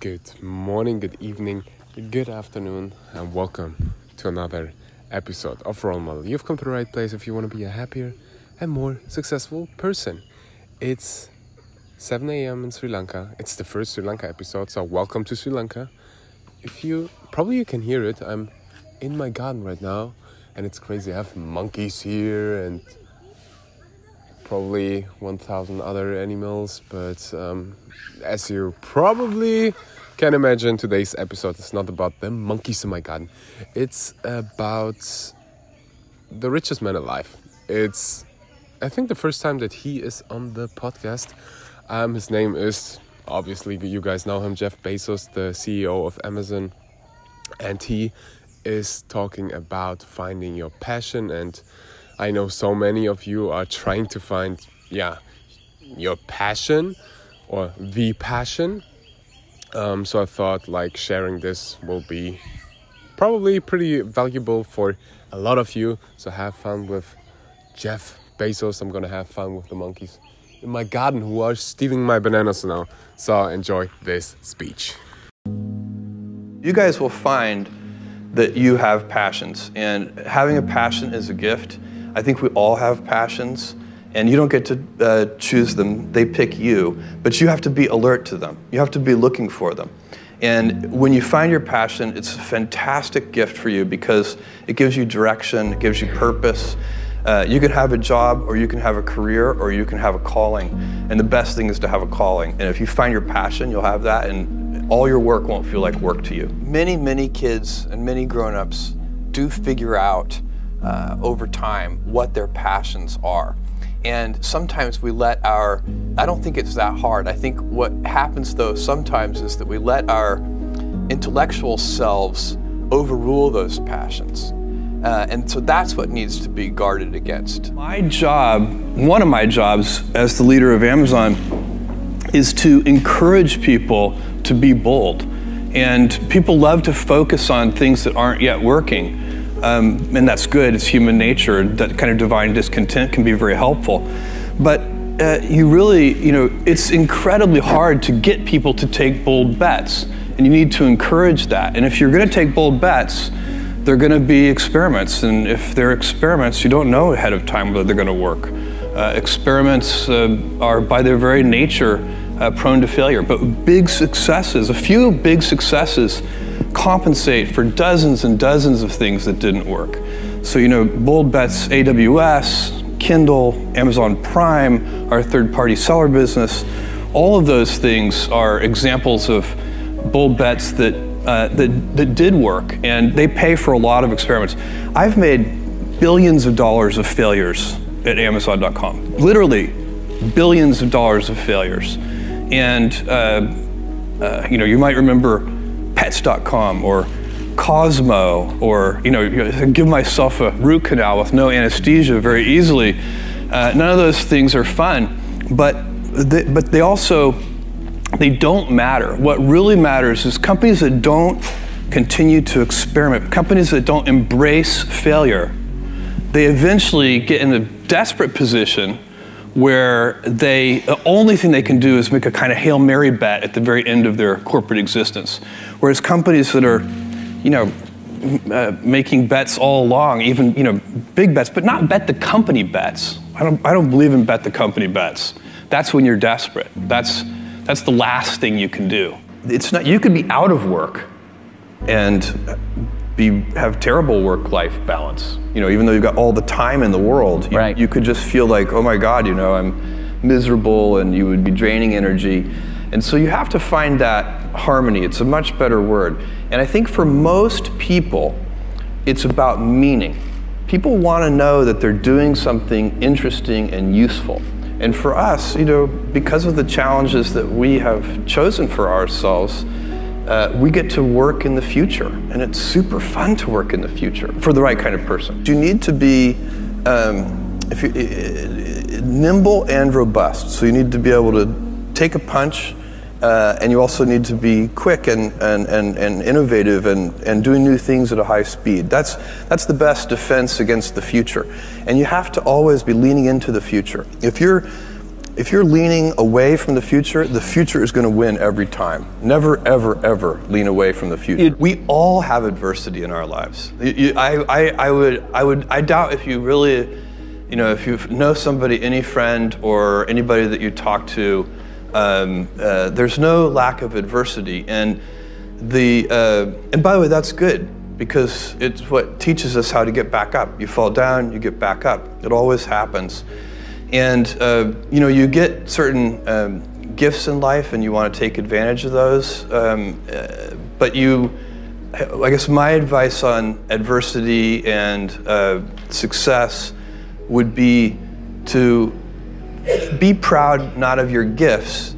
Good morning, good evening, good afternoon, and welcome to another episode of Role Model. You've come to the right place if you want to be a happier and more successful person. It's 7 a.m. in Sri Lanka. It's the first Sri Lanka episode, so welcome to Sri Lanka. If you probably you can hear it, I'm in my garden right now, and it's crazy. I have monkeys here and probably 1,000 other animals, but um, as you probably can imagine, today's episode is not about the monkeys in my garden. It's about the richest man alive. It's, I think, the first time that he is on the podcast. Um, his name is obviously you guys know him, Jeff Bezos, the CEO of Amazon, and he is talking about finding your passion and I know so many of you are trying to find, yeah, your passion or the passion. Um, so I thought like sharing this will be probably pretty valuable for a lot of you. So have fun with Jeff Bezos. I'm gonna have fun with the monkeys in my garden who are stealing my bananas now. So enjoy this speech. You guys will find that you have passions, and having a passion is a gift. I think we all have passions, and you don't get to uh, choose them, they pick you, but you have to be alert to them. You have to be looking for them. And when you find your passion, it's a fantastic gift for you because it gives you direction, it gives you purpose. Uh, you can have a job, or you can have a career, or you can have a calling. And the best thing is to have a calling. And if you find your passion, you'll have that, and all your work won't feel like work to you. Many, many kids and many grown ups do figure out uh, over time what their passions are. And sometimes we let our, I don't think it's that hard. I think what happens though sometimes is that we let our intellectual selves overrule those passions. Uh, and so that's what needs to be guarded against. My job, one of my jobs as the leader of Amazon, is to encourage people to be bold. And people love to focus on things that aren't yet working. Um, and that's good, it's human nature. That kind of divine discontent can be very helpful. But uh, you really, you know, it's incredibly hard to get people to take bold bets. And you need to encourage that. And if you're going to take bold bets, they're going to be experiments. And if they're experiments, you don't know ahead of time whether they're going to work. Uh, experiments uh, are, by their very nature, uh, prone to failure. But big successes, a few big successes, compensate for dozens and dozens of things that didn't work. So, you know, bold bets AWS, Kindle, Amazon Prime, our third party seller business, all of those things are examples of bold bets that, uh, that, that did work and they pay for a lot of experiments. I've made billions of dollars of failures at Amazon.com, literally billions of dollars of failures. And, uh, uh, you know, you might remember pets.com or Kozmo or, you know, give myself a root canal with no anesthesia very easily. Uh, none of those things are fun, but they, but they also, they don't matter. What really matters is companies that don't continue to experiment, companies that don't embrace failure, they eventually get in a desperate position where they the only thing they can do is make a kind of hail mary bet at the very end of their corporate existence. Whereas companies that are you know uh, making bets all along even you know big bets but not bet the company bets. I don't i don't believe in bet the company bets. That's when you're desperate. That's that's the last thing you can do. It's not you could be out of work and be have terrible work-life balance. You know, even though you've got all the time in the world, you, right. you could just feel like, oh my God, you know, I'm miserable, and you would be draining energy. And so you have to find that harmony. It's a much better word. And I think for most people, it's about meaning. People want to know that they're doing something interesting and useful. And for us, you know, because of the challenges that we have chosen for ourselves, uh, we get to work in the future, and it's super fun to work in the future for the right kind of person. You need to be um, you, uh, nimble and robust. So you need to be able to take a punch, uh, and you also need to be quick and, and, and, and innovative and, and doing new things at a high speed. That's, that's the best defense against the future. And you have to always be leaning into the future. If you're if you're leaning away from the future, the future is going to win every time. Never, ever, ever lean away from the future. we all have adversity in our lives. I, I, I would, I would, I doubt if you really, you know, if you know somebody, any friend or anybody that you talk to, um, uh, there's no lack of adversity. And the, uh, and by the way, that's good because it's what teaches us how to get back up. You fall down, you get back up. It always happens. And uh, you know, you get certain um, gifts in life, and you want to take advantage of those. Um, uh, but you, I guess, my advice on adversity and uh, success would be to be proud not of your gifts,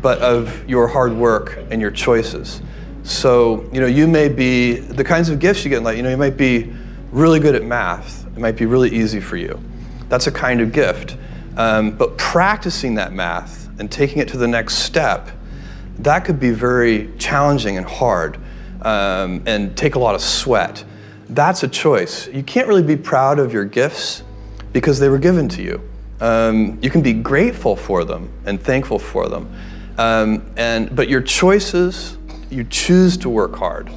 but of your hard work and your choices. So, you know, you may be the kinds of gifts you get in life, you know, you might be really good at math. It might be really easy for you. That's a kind of gift. Um, but practicing that math and taking it to the next step, that could be very challenging and hard um, and take a lot of sweat. That's a choice. You can't really be proud of your gifts because they were given to you. Um, you can be grateful for them and thankful for them. Um, and, but your choices you choose to work hard,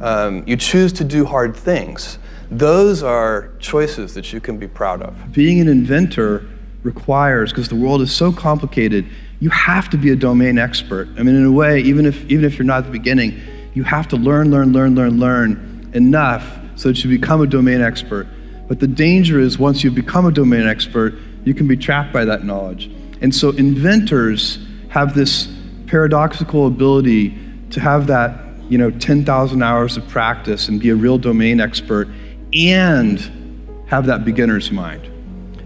um, you choose to do hard things. Those are choices that you can be proud of. Being an inventor requires, because the world is so complicated, you have to be a domain expert. I mean, in a way, even if, even if you're not at the beginning, you have to learn, learn, learn, learn, learn enough so that you become a domain expert. But the danger is once you become a domain expert, you can be trapped by that knowledge. And so inventors have this paradoxical ability to have that, you know, 10,000 hours of practice and be a real domain expert and have that beginner's mind.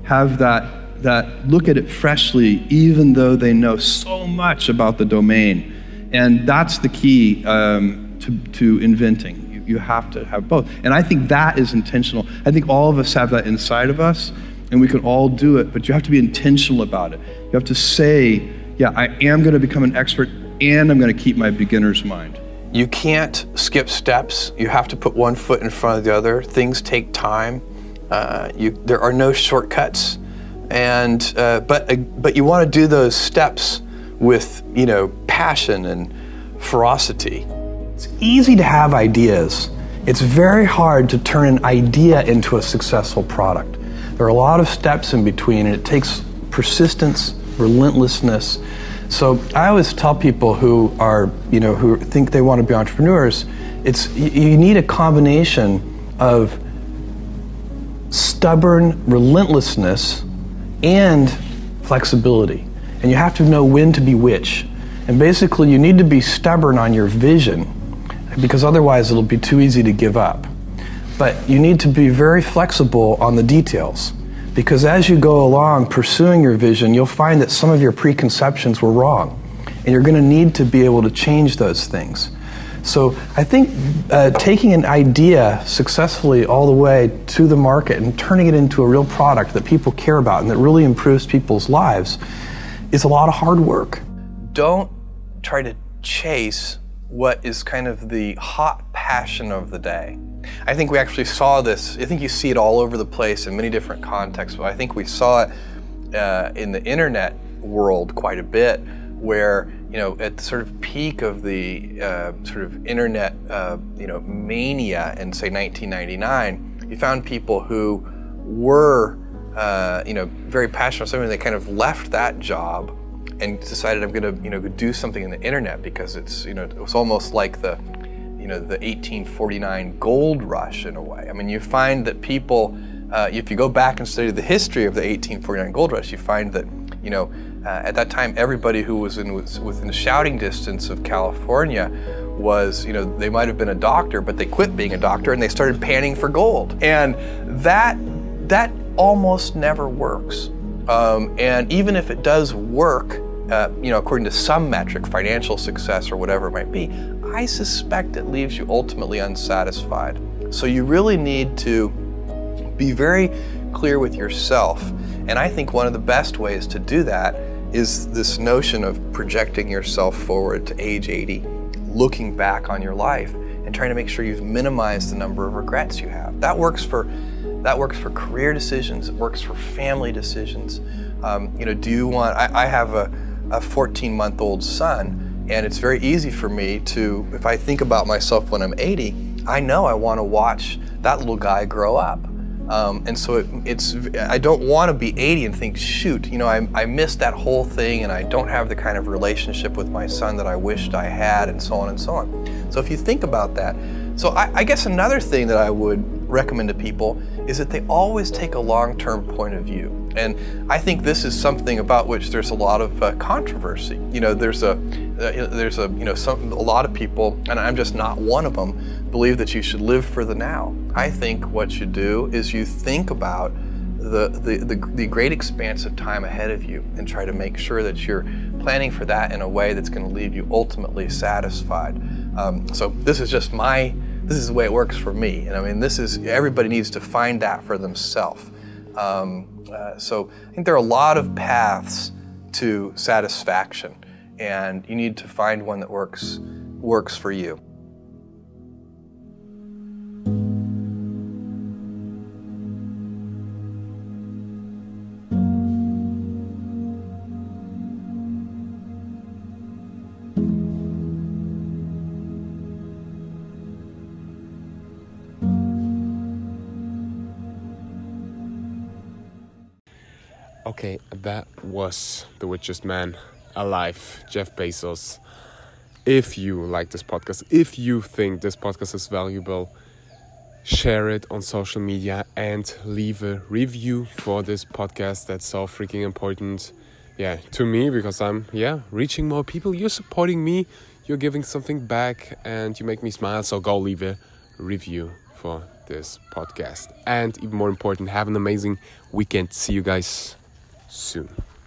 Have that, that look at it freshly, even though they know so much about the domain. And that's the key um, to, to inventing. You, you have to have both. And I think that is intentional. I think all of us have that inside of us, and we can all do it, but you have to be intentional about it. You have to say, yeah, I am going to become an expert and I'm going to keep my beginner's mind. You can't skip steps. You have to put one foot in front of the other. Things take time. Uh, you, there are no shortcuts, and uh, but uh, but you want to do those steps with you know passion and ferocity. It's easy to have ideas. It's very hard to turn an idea into a successful product. There are a lot of steps in between, and it takes persistence, relentlessness, so I always tell people who are, you know, who think they want to be entrepreneurs, it's you need a combination of stubborn relentlessness and flexibility. And you have to know when to be which. And basically you need to be stubborn on your vision because otherwise it'll be too easy to give up. But you need to be very flexible on the details. Because as you go along pursuing your vision, you'll find that some of your preconceptions were wrong. And you're going to need to be able to change those things. So I think uh, taking an idea successfully all the way to the market and turning it into a real product that people care about and that really improves people's lives is a lot of hard work. Don't try to chase what is kind of the hot passion of the day. I think we actually saw this, I think you see it all over the place in many different contexts, but I think we saw it uh, in the internet world quite a bit where you know at the sort of peak of the uh, sort of internet uh, you know mania in say 1999 you found people who were uh, you know very passionate about something they kind of left that job and decided I'm going to you know do something in the internet because it's you know it was almost like the you know, the 1849 gold rush in a way. I mean, you find that people, uh, if you go back and study the history of the 1849 gold rush, you find that, you know, uh, at that time, everybody who was, in, was within shouting distance of California was, you know, they might have been a doctor, but they quit being a doctor and they started panning for gold. And that, that almost never works. Um, and even if it does work, uh, you know, according to some metric, financial success or whatever it might be, I suspect it leaves you ultimately unsatisfied. So you really need to be very clear with yourself. And I think one of the best ways to do that is this notion of projecting yourself forward to age 80, looking back on your life and trying to make sure you've minimized the number of regrets you have. That works for that works for career decisions, it works for family decisions, Um, you know, do you want? I, I have a, a 14 month old son, and it's very easy for me to, if I think about myself when I'm 80, I know I want to watch that little guy grow up. Um, and so it, it's, I don't want to be 80 and think, shoot, you know, I, I missed that whole thing and I don't have the kind of relationship with my son that I wished I had, and so on and so on. So if you think about that, so I, I guess another thing that I would recommend to people is that they always take a long-term point of view. And I think this is something about which there's a lot of uh, controversy. You know, there's a there's a you know some a lot of people, and I'm just not one of them, believe that you should live for the now. I think what you do is you think about the, the, the, the, great expanse of time ahead of you and try to make sure that you're planning for that in a way that's going to leave you ultimately satisfied. Um, so this is just my this is the way it works for me. And I mean, this is everybody needs to find that for themselves. Um, uh, so I think there are a lot of paths to satisfaction, and you need to find one that works works for you. Okay, that was the richest man alive, Jeff Bezos. If you like this podcast, if you think this podcast is valuable, share it on social media and leave a review for this podcast. That's so freaking important. Yeah, to me because I'm yeah, reaching more people. You're supporting me, you're giving something back and you make me smile. So go leave a review for this podcast. And even more important, have an amazing weekend. See you guys soon.